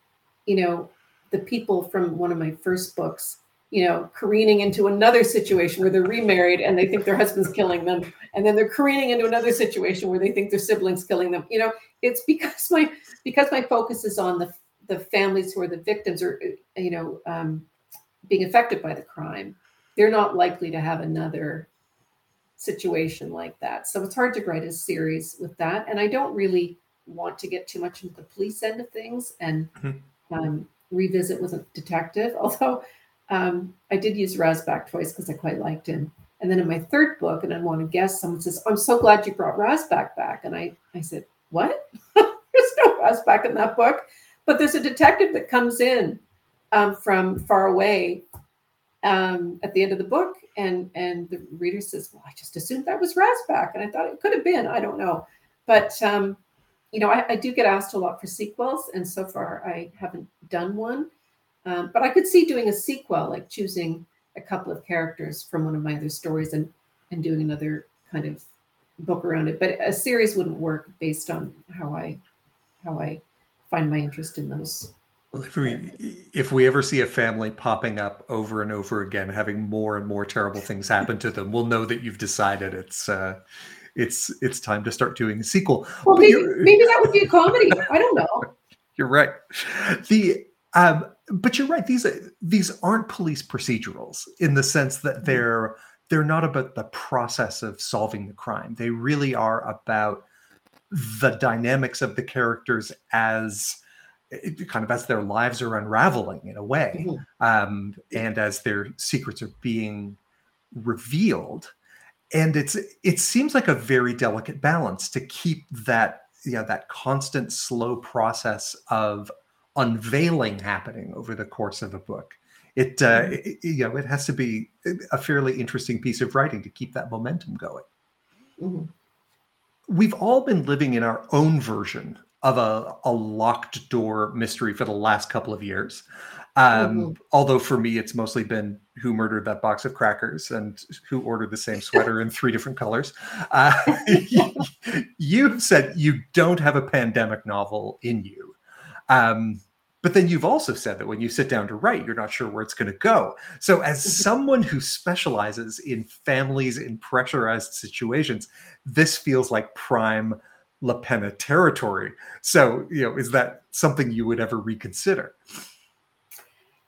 you know, the people from one of my first books, you know, careening into another situation where they're remarried and they think their husband's killing them. And then they're careening into another situation where they think their siblings killing them. You know, it's because my because my focus is on the the families who are the victims or you know um, being affected by the crime. They're not likely to have another situation like that. So it's hard to write a series with that. And I don't really want to get too much into the police end of things and mm-hmm um, revisit with a detective. Although um, I did use Rasbach twice because I quite liked him. And then in my third book, and I want to guess, someone says, "I'm so glad you brought Rasbach back." And I, I said, "What? there's no Rasbach in that book." But there's a detective that comes in um, from far away um, at the end of the book, and and the reader says, "Well, I just assumed that was Rasbach," and I thought it could have been. I don't know, but um, you know, I, I, do get asked a lot for sequels, and so far I haven't done one. Um, but I could see doing a sequel, like choosing a couple of characters from one of my other stories and and doing another kind of book around it. But a series wouldn't work based on how I how I find my interest in those. Well, if we if we ever see a family popping up over and over again, having more and more terrible things happen to them, we'll know that you've decided it's uh, it's it's time to start doing a sequel. Well, maybe, maybe that would be a comedy. I don't know. You're right. The um, but you're right. These these aren't police procedurals in the sense that mm-hmm. they're they're not about the process of solving the crime. They really are about the dynamics of the characters as kind of as their lives are unraveling in a way, mm-hmm. um, and as their secrets are being revealed. And it's it seems like a very delicate balance to keep that you know that constant slow process of unveiling happening over the course of a book. It, uh, mm-hmm. it, you know it has to be a fairly interesting piece of writing to keep that momentum going. Mm-hmm. We've all been living in our own version of a, a locked door mystery for the last couple of years. Um, mm-hmm. Although for me, it's mostly been who murdered that box of crackers and who ordered the same sweater in three different colors. Uh, you've said you don't have a pandemic novel in you. Um, but then you've also said that when you sit down to write, you're not sure where it's going to go. So, as mm-hmm. someone who specializes in families in pressurized situations, this feels like prime Lapena territory. So, you know, is that something you would ever reconsider?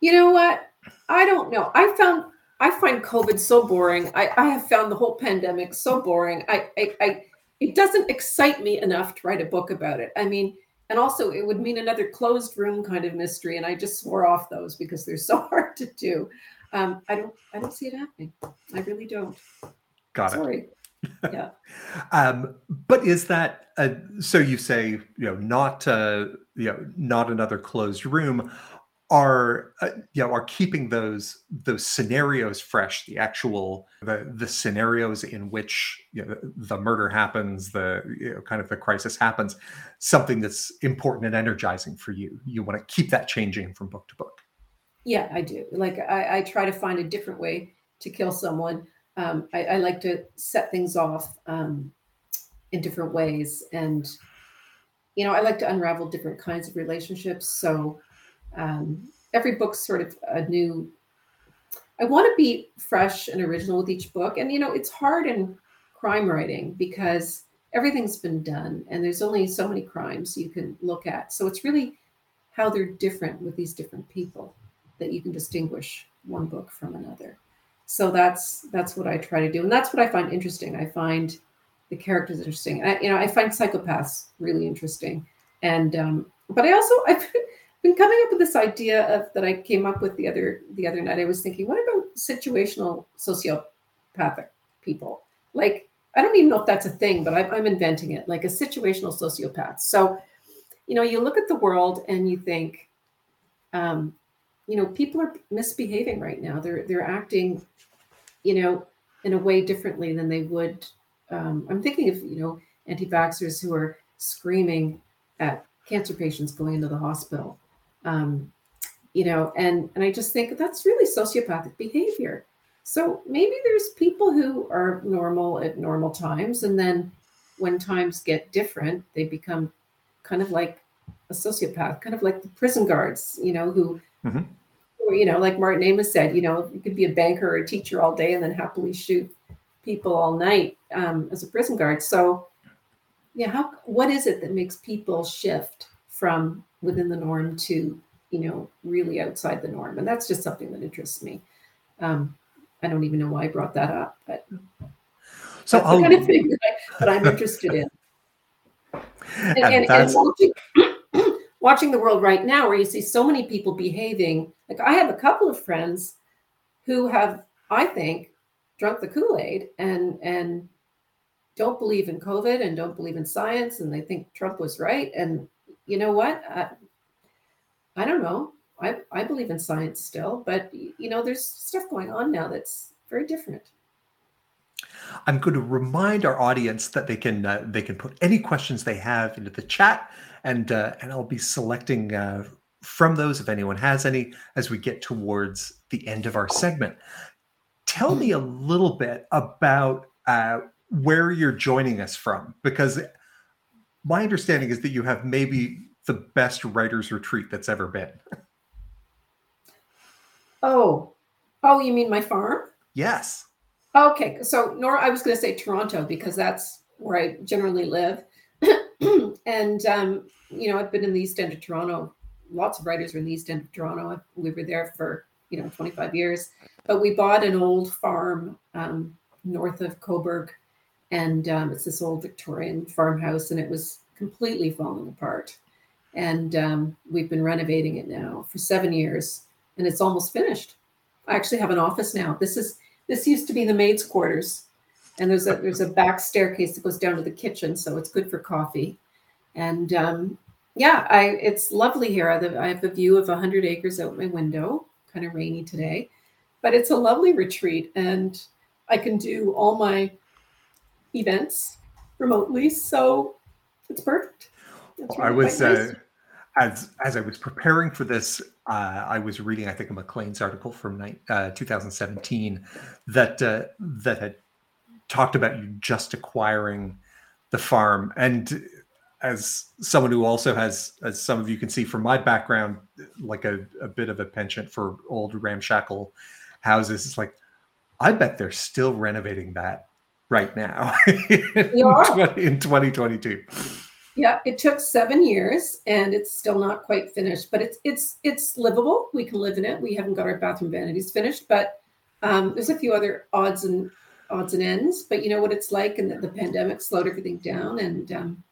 You know what? I don't know. I found I find COVID so boring. I, I have found the whole pandemic so boring. I, I, I it doesn't excite me enough to write a book about it. I mean, and also it would mean another closed room kind of mystery, and I just swore off those because they're so hard to do. Um, I don't I don't see it happening. I really don't. Got it. Sorry. yeah. um, but is that a, so? You say you know not uh, you know not another closed room. Are uh, you know are keeping those those scenarios fresh? The actual the the scenarios in which you know, the murder happens, the you know, kind of the crisis happens, something that's important and energizing for you. You want to keep that changing from book to book. Yeah, I do. Like I, I try to find a different way to kill someone um, I, I, like to set things off um, in different ways. And, you know, I like to unravel different kinds of relationships. So um, every book's sort of a new, I want to be fresh and original with each book. And, you know, it's hard in crime writing because everything's been done and there's only so many crimes you can look at. So it's really how they're different with these different people that you can distinguish one book from another so that's that's what I try to do, and that's what I find interesting. I find the characters interesting. I, you know, I find psychopaths really interesting, and um, but I also I've been coming up with this idea of that I came up with the other the other night. I was thinking, what about situational sociopathic people? Like I don't even know if that's a thing, but I'm, I'm inventing it, like a situational sociopath. So, you know, you look at the world and you think, um, you know, people are misbehaving right now. They're they're acting you know, in a way differently than they would. Um, I'm thinking of, you know, anti vaxxers who are screaming at cancer patients going into the hospital. Um, you know, and and I just think that's really sociopathic behavior. So maybe there's people who are normal at normal times, and then when times get different, they become kind of like a sociopath, kind of like the prison guards, you know, who mm-hmm you know, like Martin Amis said, you know, you could be a banker or a teacher all day and then happily shoot people all night um, as a prison guard. So, yeah, how what is it that makes people shift from within the norm to you know really outside the norm? And that's just something that interests me. Um, I don't even know why I brought that up, but so that's the kind of thing that, I, that I'm interested in. And, and, and, and watching, watching the world right now where you see so many people behaving like i have a couple of friends who have i think drunk the kool-aid and and don't believe in covid and don't believe in science and they think trump was right and you know what? I, don't know. I, I believe in science still but you know there's stuff going on now that's very different. I'm going to remind our audience that they can uh, they can put any questions they have into the chat and uh, and I'll be selecting uh, from those if anyone has any as we get towards the end of our segment. Tell me a little bit about uh, where you're joining us from, because my understanding is that you have maybe the best writers retreat that's ever been. Oh, oh, you mean my farm? Yes. Okay, so Nora, I was going to say Toronto because that's where I generally live. and um, you know, I've been in the East End of Toronto. Lots of writers are in the East End of Toronto. We were there for you know 25 years, but we bought an old farm um, north of Cobourg, and um, it's this old Victorian farmhouse, and it was completely falling apart. And um, we've been renovating it now for seven years, and it's almost finished. I actually have an office now. This is this used to be the maids' quarters, and there's a there's a back staircase that goes down to the kitchen, so it's good for coffee. And um, yeah, I it's lovely here. I have, I have a view of 100 acres out my window. Kind of rainy today, but it's a lovely retreat, and I can do all my events remotely. So it's perfect. It's really I was nice. uh, as as I was preparing for this, uh, I was reading I think a Maclean's article from uh, 2017 that uh, that had talked about you just acquiring the farm and as someone who also has as some of you can see from my background like a, a bit of a penchant for old ramshackle houses it's like i bet they're still renovating that right now in, 20, in 2022 yeah it took seven years and it's still not quite finished but it's it's it's livable. We can live in it. We haven't got our bathroom vanities finished but um, there's a few other odds and odds and ends but you know what it's like and the, the pandemic slowed everything down and um,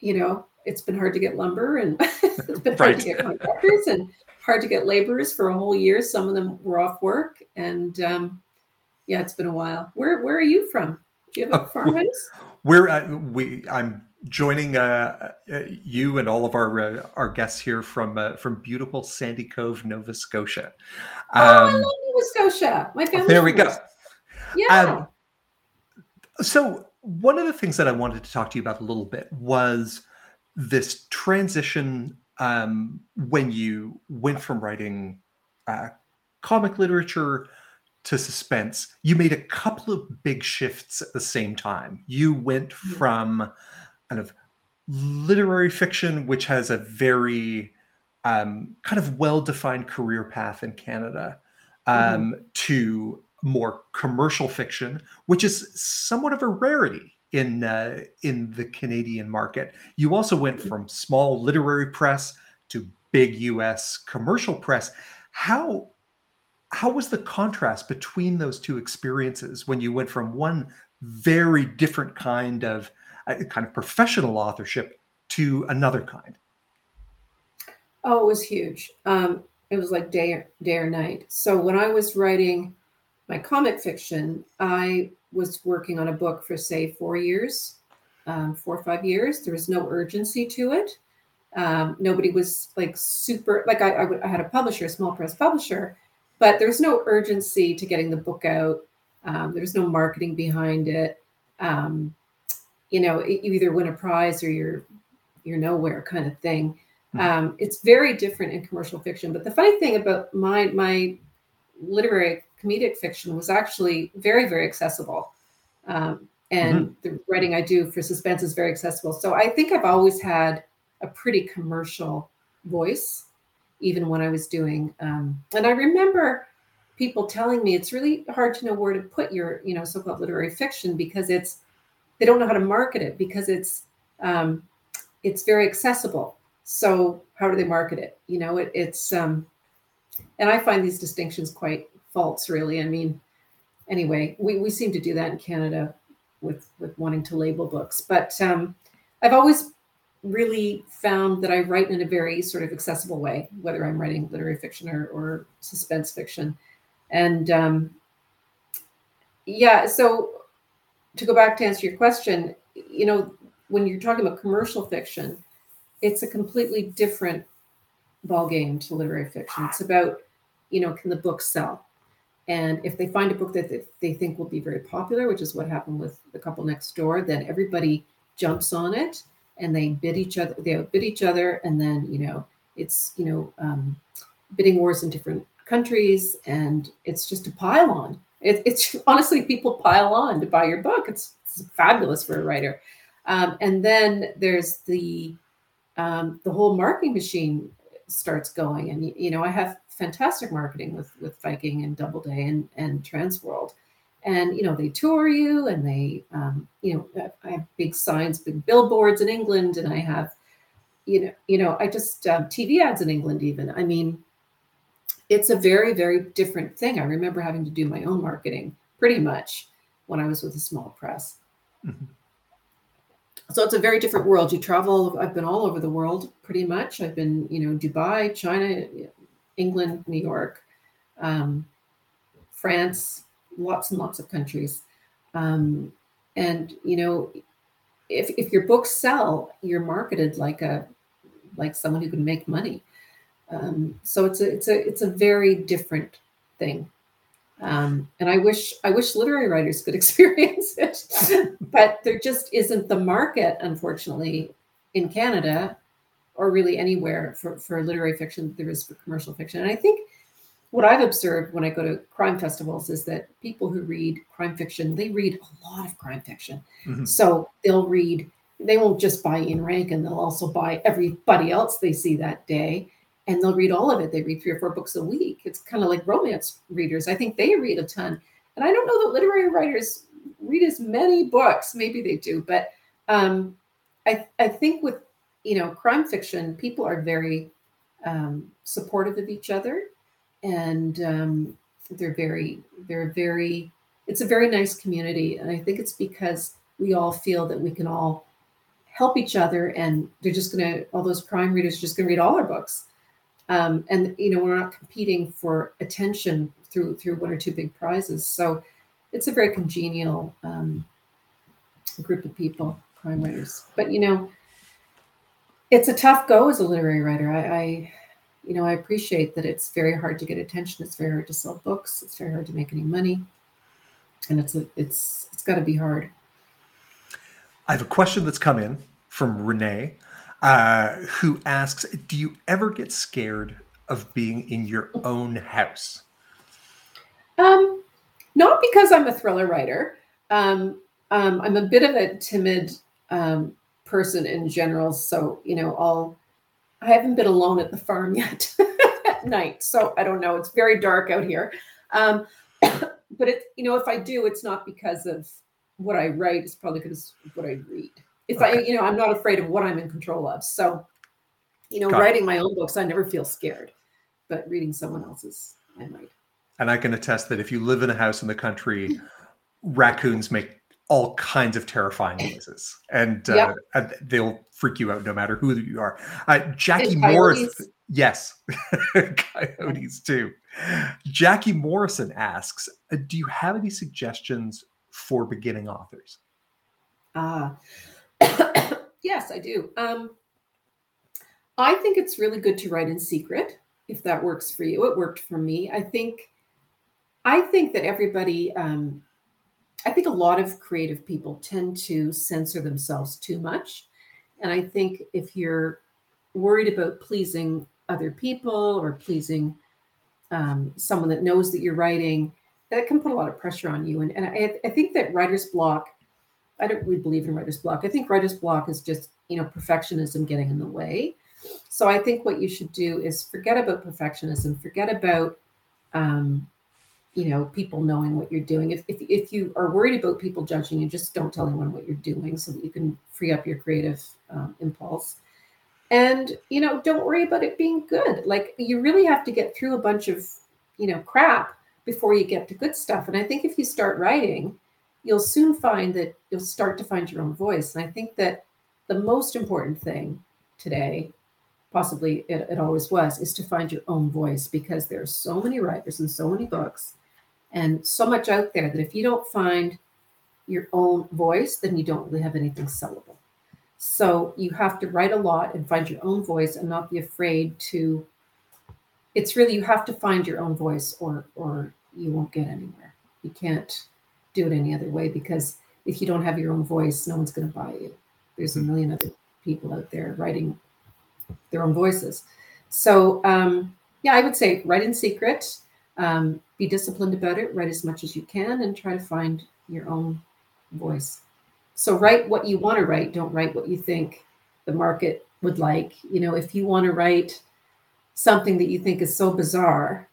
you know it's been hard to get lumber and it's been hard to get contractors and hard to get laborers for a whole year. Some of them were off work and um, yeah it's been a while where where are you from do you have a farmhouse we're uh, we i'm joining uh, uh, you and all of our uh, our guests here from uh, from beautiful Sandy Cove, Nova Scotia. Um, oh, I um, love Nova Scotia. My family. There we go. Yeah. Um, so one of the things that I wanted to talk to you about a little bit was this transition um, when you went from writing uh, comic literature to suspense. You made a couple of big shifts at the same time. You went from kind of literary fiction, which has a very um, kind of well-defined career path in Canada, um, mm-hmm. to more commercial fiction, which is somewhat of a rarity in uh, in the Canadian market. You also went from small literary press to big U.S. commercial press. How how was the contrast between those two experiences when you went from one very different kind of a kind of professional authorship to another kind? Oh, it was huge. Um, it was like day, or, day or night. So when I was writing my comic fiction, I was working on a book for say four years, um, four or five years. There was no urgency to it. Um, nobody was like super like I, I, w- I had a publisher, a small press publisher, but there's no urgency to getting the book out. Um, there's no marketing behind it. Um, you know you either win a prize or you're you're nowhere kind of thing mm-hmm. um, it's very different in commercial fiction but the funny thing about my my literary comedic fiction was actually very very accessible um, and mm-hmm. the writing i do for suspense is very accessible so i think i've always had a pretty commercial voice even when i was doing um, and i remember people telling me it's really hard to know where to put your you know so-called literary fiction because it's they don't know how to market it because it's um, it's very accessible. So how do they market it? You know, it, it's um, and I find these distinctions quite false. Really, I mean, anyway, we we seem to do that in Canada with with wanting to label books, but um, I've always really found that I write in a very sort of accessible way, whether I'm writing literary fiction or, or suspense fiction. And um, yeah, so to go back to answer your question, you know, when you're talking about commercial fiction, it's a completely different ball game to literary fiction. It's about, you know, can the book sell? And if they find a book that they think will be very popular, which is what happened with the couple next door, then everybody jumps on it and they bid each other, they bid each other, and then you know it's you know um, bidding wars in different countries, and it's just a pile on. It, it's honestly people pile on to buy your book. It's, it's fabulous for a writer. Um, and then there's the um, the whole marketing machine starts going, and you know I have fantastic marketing with with Viking and Doubleday and and Transworld, and you know they tour you and they um, you know i have big signs big billboards in england and i have you know you know i just uh, tv ads in england even. I mean it's a very very different thing. I remember having to do my own marketing pretty much when i was with a small press. Mm-hmm. so it's a very different world. You travel i've been all over the world pretty much. I've been you know dubai china england new york um, france lots and lots of countries. Um, and you know, if if your books sell, you're marketed like a like someone who can make money. Um, so it's a it's a it's a very different thing. Um, and I wish I wish literary writers could experience it, but there just isn't the market, unfortunately, in Canada or really anywhere for, for literary fiction there is for commercial fiction. And I think what I've observed when I go to crime festivals is that people who read crime fiction, they read a lot of crime fiction. Mm-hmm. So they'll read, they won't just buy Ian Rankin, they'll also buy everybody else they see that day. And they'll read all of it. They read three or four books a week. It's kind of like romance readers. I think they read a ton. And I don't know that literary writers read as many books. Maybe they do, but um, I, I think with you know crime fiction, people are very um, supportive of each other and um, they're very they're very it's a very nice community. And i think it's because we all feel that we can all help each other and they're just going to all those prime readers are just going to read all our books. Um, and you know we're not competing for attention through through one or two big prizes. So it's a very congenial um, group of people prime writers. But you know it's a tough go as a literary writer. I, I you know, I appreciate that it's very hard to get attention. It's very hard to sell books. It's very hard to make any money, and it's a, it's it's got to be hard. I have a question that's come in from Renee, uh, who asks, "Do you ever get scared of being in your own house?" Um, not because I'm a thriller writer. Um, um, I'm a bit of a timid um, person in general, so you know, I'll I haven't been alone at the farm yet at night, so I don't know. It's very dark out here. Um, but it, you know, if I do, it's not because of what I write. It's probably because of what I read. If okay. I, you know, I'm not afraid of what I'm in control of. So, you know, Got writing it. my own books, I never feel scared. But reading someone else's, I might. And I can attest that if you live in a house in the country, raccoons make all kinds of terrifying noises, and, uh, they'll freak you out no matter who you are. Uh, Jackie Morris, yes, coyotes too. Jackie Morrison asks, uh, "Do you have any suggestions for beginning authors?" Ah, uh, yes, I do. Um, I think it's really good to write in secret if that works for you. It worked for me. I think. I think that everybody um, I think a lot of creative people tend to censor themselves too much. And I think if you're worried about pleasing other people or pleasing um, someone that knows that you're writing, that can put a lot of pressure on you. And, and I, I think that writer's block, I don't really believe in writer's block. I think writer's block is just, you know, perfectionism getting in the way. So I think what you should do is forget about perfectionism, forget about um, you know people knowing what you're doing. If, if, if you are worried about people judging you just don't tell anyone what you're doing so that you can free up your creative um, impulse. And you know don't worry about it being good. Like you really have to get through a bunch of you know crap before you get to good stuff. And i think if you start writing you'll soon find that you'll start to find your own voice. And i think that the most important thing today possibly it, it always was is to find your own voice because there are so many writers and so many books and so much out there that if you don't find your own voice, then you don't really have anything sellable. So you have to write a lot and find your own voice and not be afraid to. It's really you have to find your own voice, or or you won't get anywhere. You can't do it any other way because if you don't have your own voice, no one's going to buy you. There's a hmm. million other people out there writing their own voices. So um, yeah, I would say write in secret. Um, be disciplined about it, write as much as you can, and try to find your own voice. So write what you want to write. Don't write what you think the market would like. You know, if you want to write something that you think is so bizarre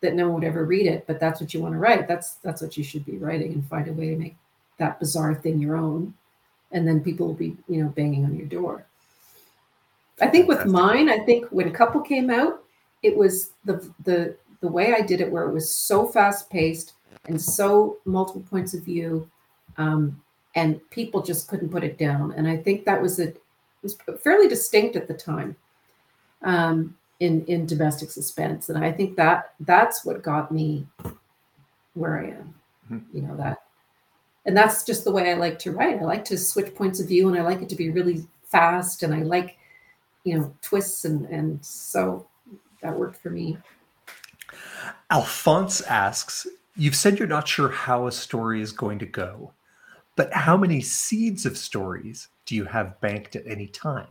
that no one would ever read it, but that's what you want to write. That's that's what you should be writing and find a way to make that bizarre thing your own. And then people will be, you know, banging on your door. I think with mine, I think when a Couple came out, it was the the the way I did it where it was so fast paced and so multiple points of view. Um, and people just couldn't put it down. And I think that was a was fairly distinct at the time um, in in domestic suspense, and I think that that's what got me where I am. Mm-hmm. You know that, and that's just the way I like to write. I like to switch points of view, and I like it to be really fast, and I like you know twists, and and so that worked for me. Alphonse asks, "You've said you're not sure how a story is going to go." But how many seeds of stories do you have banked at any time?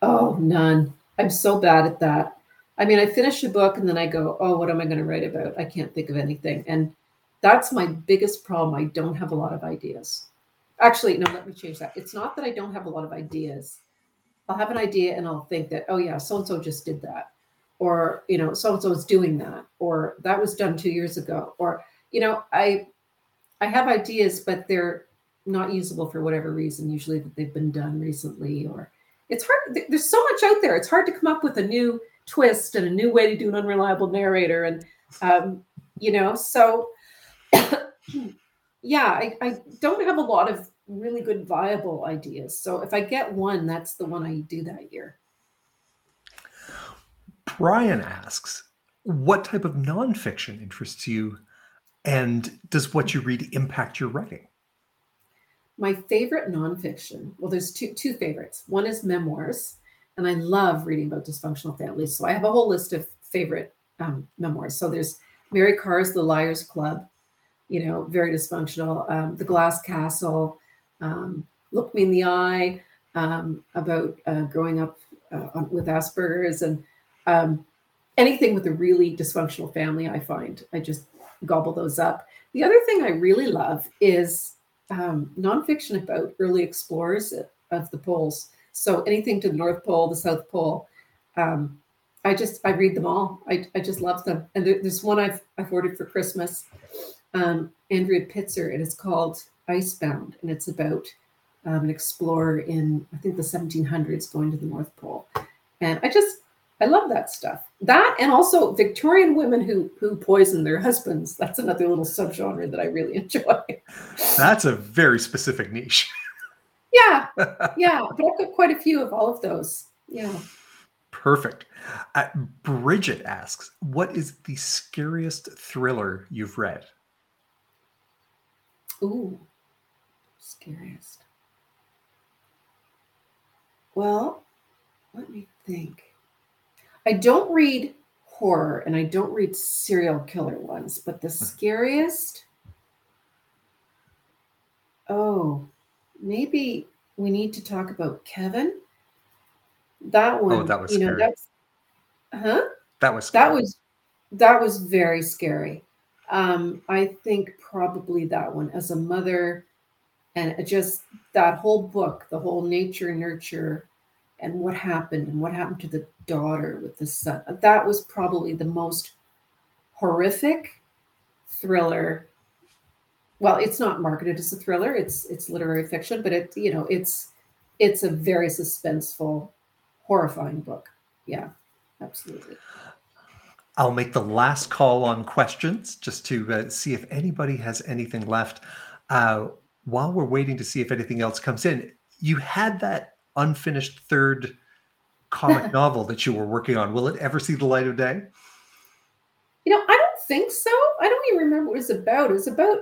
Oh, none. I'm so bad at that. I mean, I finish a book and then I go, oh, what am I going to write about? I can't think of anything. And that's my biggest problem. I don't have a lot of ideas. Actually, no, let me change that. It's not that I don't have a lot of ideas. I'll have an idea and I'll think that, oh, yeah, so and so just did that. Or, you know, so and so is doing that. Or that was done two years ago. Or, you know, I I have ideas, but they're not usable for whatever reason. Usually that they've been done recently, or it's hard. There's so much out there. It's hard to come up with a new twist and a new way to do an unreliable narrator, and um, you know, so yeah, I, I don't have a lot of really good viable ideas. So if I get one, that's the one I do that year. Brian asks, what type of nonfiction interests you and does what you read impact your writing? My favorite nonfiction, well, there's two two favorites. One is memoirs, and I love reading about dysfunctional families. So I have a whole list of favorite um, memoirs. So there's Mary Karr's The Liars Club, you know, very dysfunctional. Um, the Glass Castle, um, Look Me in the Eye, um, about uh, growing up uh, with Asperger's, and um, anything with a really dysfunctional family. I find I just gobble those up. The other thing I really love is um, nonfiction about early explorers of the poles. So anything to the North Pole, the South Pole. Um, I just I read them all. I, I just love them. And there, there's one I've I've ordered for Christmas. Um, Andrea Pitzer. It is called Icebound, and it's about um, an explorer in I think the 1700s going to the North Pole. And I just I love that stuff. That and also Victorian women who who poison their husbands. That's another little subgenre that I really enjoy. That's a very specific niche. yeah, yeah, but I've got quite a few of all of those. Yeah. Perfect. Uh, Bridget asks, "What is the scariest thriller you've read?" Ooh, scariest. Well, let me think. I don't read horror and I don't read serial killer ones, but the hmm. scariest. Oh, maybe we need to talk about Kevin. That oh, one, oh, that was you know, scary. that's huh? That was scary. that was that was very scary. Um, I think probably that one as a mother, and just that whole book, the whole nature nurture and what happened and what happened to the daughter with the son. That was probably the most horrific thriller. Well, it's not marketed as a thriller; it's it's literary fiction, but it you know it's it's a very suspenseful, horrifying book. Yeah, absolutely. I'll make the last call on questions just to uh, see if anybody has anything left. Uh, while we're waiting to see if anything else comes in, you had that unfinished third comic novel that you were working on. Will it ever see the light of day? You know, I don't think so. I don't even remember what it was about. It was about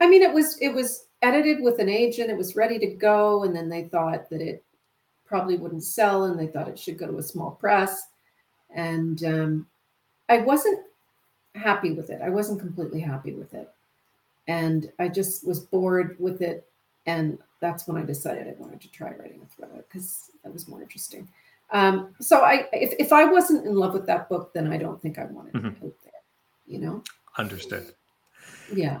I mean, it was it was edited with an agent. It was ready to go, and then they thought that it probably wouldn't sell, and they thought it should go to a small press. And um, I wasn't happy with it. I wasn't completely happy with it, and I just was bored with it. And that's when I decided I wanted to try writing a thriller because that was more interesting. Um, so I, if, if I wasn't in love with that book, then I don't think I wanted mm-hmm. it out there, you know? Understood. Yeah.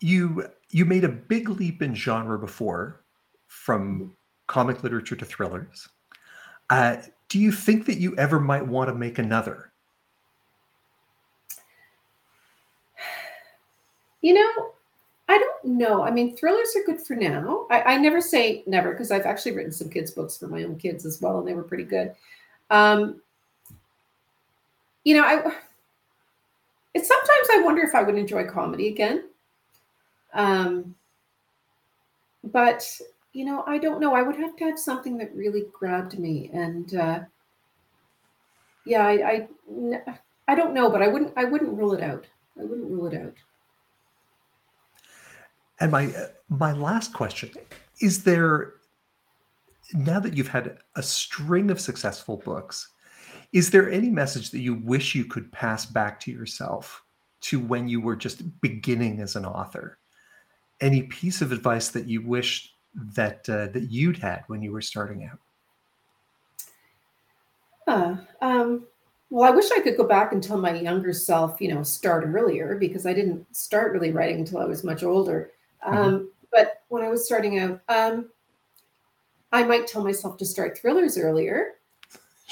You, you made a big leap in genre before from mm-hmm. comic literature to thrillers. Uh, do you think that you ever might want to make another? You know, I don't know. I mean, thrillers are good for now. I, I never say never because I've actually written some kids' books for my own kids as well, and they were pretty good. Um, you know, I it's sometimes I wonder if I would enjoy comedy again. Um, but you know, I don't know. I would have to have something that really grabbed me, and uh, yeah, I, I I don't know, but I wouldn't I wouldn't rule it out. I wouldn't rule it out. And my my last question is there now that you've had a string of successful books, is there any message that you wish you could pass back to yourself to when you were just beginning as an author? Any piece of advice that you wish that uh, that you'd had when you were starting out? Uh, um, well, I wish I could go back and tell my younger self, you know, start earlier because I didn't start really writing until I was much older. Mm-hmm. Um, but when I was starting out, um, I might tell myself to start thrillers earlier.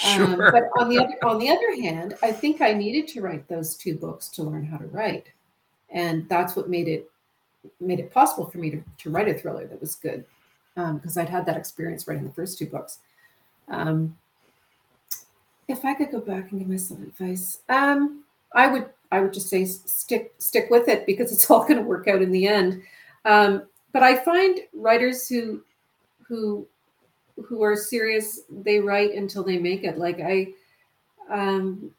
Um, sure. Um, but on the other on the other hand, I think I needed to write those two books to learn how to write, and that's what made it made it possible for me to, to write a thriller that was good because um, I'd had that experience writing the first two books. Um, if I could go back and give myself advice, um, I would I would just say stick stick with it because it's all going to work out in the end. Um, but I find writers who who who are serious, they write until they make it. Like I, um,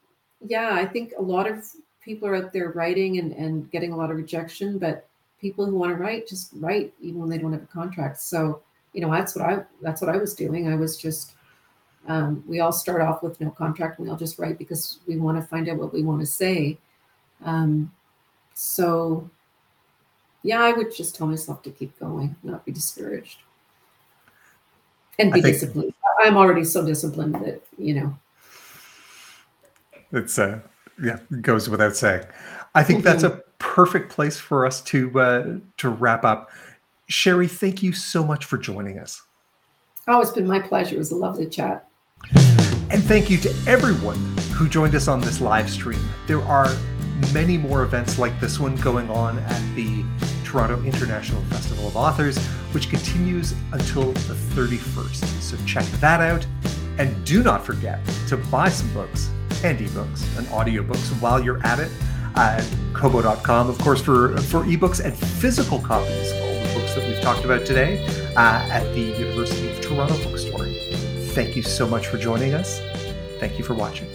yeah, I think a lot of people are out there writing and, and getting a lot of rejection, but people who want to write just write even when they don't have a contract. So, you know, that's what I that's what I was doing. I was just um, we all start off with no contract and we all just write because we want to find out what we want to say. Um, so yeah, I would just tell myself to keep going, not be discouraged and be think, disciplined. I'm already so disciplined that you know. It's uh, yeah, goes without saying. I think that's a perfect place for us to uh, to wrap up. Shari, thank you so much for joining us. Oh, it's been my pleasure. It was a lovely chat. And thank you to everyone who joined us on this live stream. There are many more events like this one going on at the Toronto International Festival of Authors, which continues until the 31st. So check that out. And do not forget to buy some books and ebooks and audiobooks while you're at it at kobo.com, of course, for, for ebooks and physical copies of all the books that we've talked about today uh, at the University of Toronto Bookstore. Thank you so much for joining us. Thank you for watching.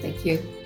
Thank you.